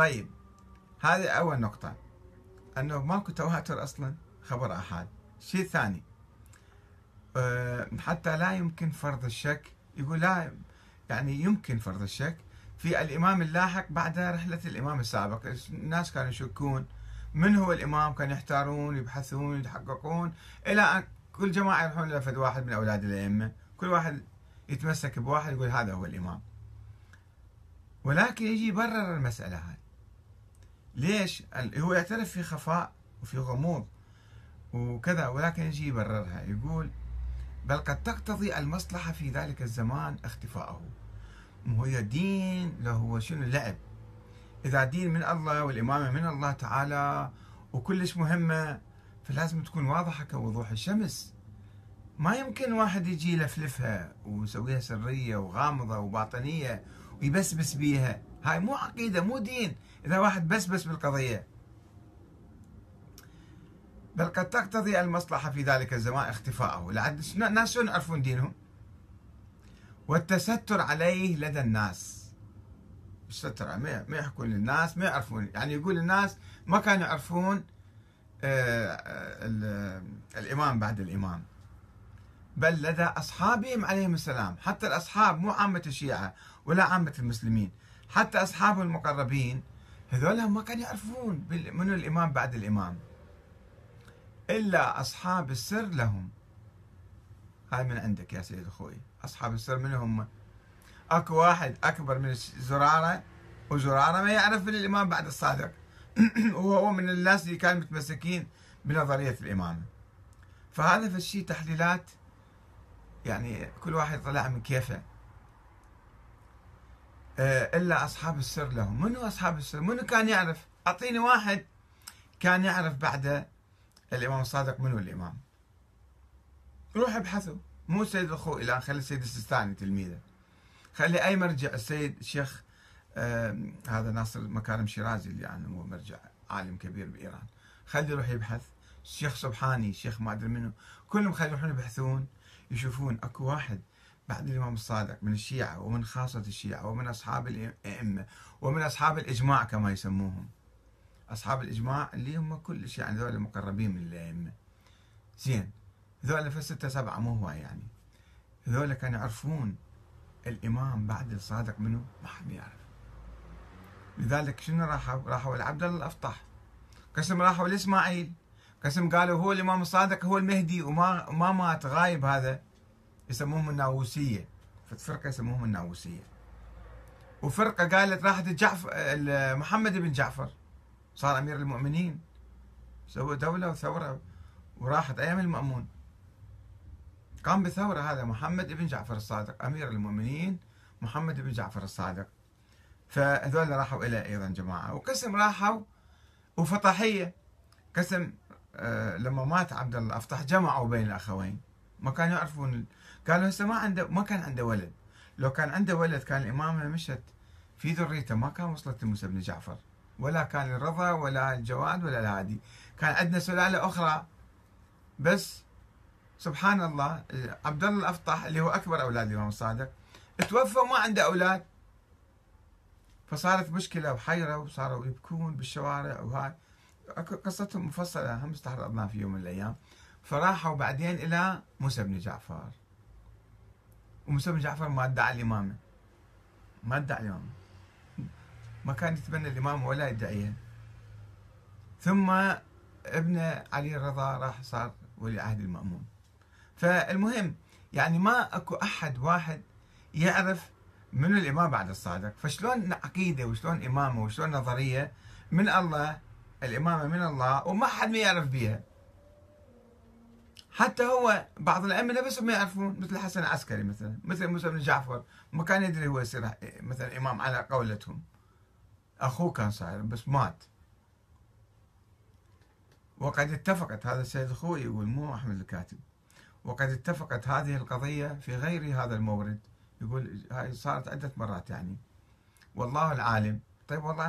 طيب هذه أول نقطة. أنه ماكو تواتر أصلا خبر أحد. الشيء الثاني آه، حتى لا يمكن فرض الشك. يقول لا يعني يمكن فرض الشك في الإمام اللاحق بعد رحلة الإمام السابق. الناس كانوا يشكون. من هو الإمام؟ كانوا يحتارون يبحثون يتحققون إلى أن كل جماعة يروحون لفد واحد من أولاد الأئمة. كل واحد يتمسك بواحد يقول هذا هو الإمام. ولكن يجي يبرر المسألة هاي ليش؟ هو يعترف في خفاء وفي غموض وكذا ولكن يجي يبررها. يقول بل قد تقتضي المصلحة في ذلك الزمان اختفاءه. هو دين له شنو؟ لعب. إذا دين من الله والإمامة من الله تعالى وكلش مهمة فلازم تكون واضحة كوضوح الشمس. ما يمكن واحد يجي يلفلفها ويسويها سرية وغامضة وباطنية ويبسبس بيها. هاي مو عقيدة مو دين. إذا واحد بسبس بالقضية. بل قد تقتضي المصلحة في ذلك الزمان اختفاءه. لعد الناس شلون يعرفون دينهم؟ والتستر عليه لدى الناس. الستر ما يحكون للناس ما يعرفون. يعني يقول الناس ما كانوا يعرفون آه، الإمام بعد الإمام. بل لدى أصحابهم عليهم السلام. حتى الأصحاب مو عامة الشيعة ولا عامة المسلمين. حتى أصحاب المقربين هذول ما كانوا يعرفون منو الإمام بعد الإمام. إلا أصحاب السر لهم. هاي من عندك يا سيد أخوي. أصحاب السر من هم؟ أكو واحد أكبر من زرارة وزرارة ما يعرف من الإمام بعد الصادق. وهو من الناس اللي كانوا متمسكين بنظرية الإمامة فهذا في الشيء تحليلات يعني كل واحد طلع من كيفه. آه، إلا أصحاب السر لهم. منو أصحاب السر؟ منو كان يعرف؟ أعطيني واحد كان يعرف بعد الإمام الصادق. منو الإمام؟ روح ابحثوا. مو سيد الخوئي الآن خلي السيد السيستاني تلميذه. خلي أي مرجع السيد الشيخ آه هذا ناصر مكارم شيرازي اللي يعني هو مرجع عالم كبير بإيران. خلي يروح يبحث. الشيخ سبحاني الشيخ ما أدري منو. كلهم خلي يروحون يبحثون يشوفون. أكو واحد بعد الإمام الصادق من الشيعة ومن خاصة الشيعة ومن أصحاب الأئمة ومن أصحاب الإجماع كما يسموهم. أصحاب الإجماع اللي هم كلش يعني ذول المقربين من الأئمة. زين ذول في ستة سبعة مو هو يعني. ذول كانوا يعرفون الإمام بعد الصادق منه ما حد يعرف. لذلك شنو راحوا راحوا؟ لعبد الله الأفطح. قسم راحوا لإسماعيل. قسم قالوا هو الإمام الصادق هو المهدي وما ما مات غايب هذا. يسموهم الناووسية. في فرقة يسموهم الناووسية. وفرقة قالت راحت جعفر محمد بن جعفر. صار أمير المؤمنين. سوى دولة وثورة وراحت أيام المأمون. قام بثورة هذا محمد بن جعفر الصادق أمير المؤمنين محمد بن جعفر الصادق. فهذول راحوا إلى أيضا جماعة. وقسم راحوا وفطحية قسم آه لما مات عبد الله أفطح جمعوا بين الأخوين. ما كانوا يعرفون قالوا هسه ما عنده ما كان عنده ولد. لو كان عنده ولد كان الإمامة مشت في ذريته ما كان وصلت لموسى بن جعفر. ولا كان الرضا ولا الجواد ولا الهادي. كان عندنا سلالة أخرى. بس سبحان الله عبد الله الأفطح اللي هو أكبر أولاد الإمام الصادق توفى وما عنده أولاد. فصارت مشكلة وحيرة وصاروا يبكون بالشوارع وهاي. قصتهم مفصلة هم استعرضناها في يوم من الأيام. فراحوا بعدين إلى موسى بن جعفر. بن جعفر ما ادعى الإمامة. ما ادعى الإمامة. ما كان يتبنى الإمامة ولا يدعيها. ثم ابن علي الرضا راح صار ولي عهد المأمون. فالمهم يعني ما أكو أحد واحد يعرف من الإمام بعد الصادق. فشلون عقيدة وشلون إمامة وشلون نظرية من الله الإمامة من الله وما حد ما يعرف بها حتى هو بعض الأئمة نفسهم ما يعرفون مثل الحسن العسكري مثلا مثل موسى بن جعفر ما كان يدري هو يصير مثلا إمام على قولتهم. أخوه كان صاير بس مات. وقد اتفقت هذا السيد أخوي يقول مو أحمد الكاتب. وقد اتفقت هذه القضية في غير هذا المورد. يقول هاي صارت عدة مرات يعني. والله العالم. طيب والله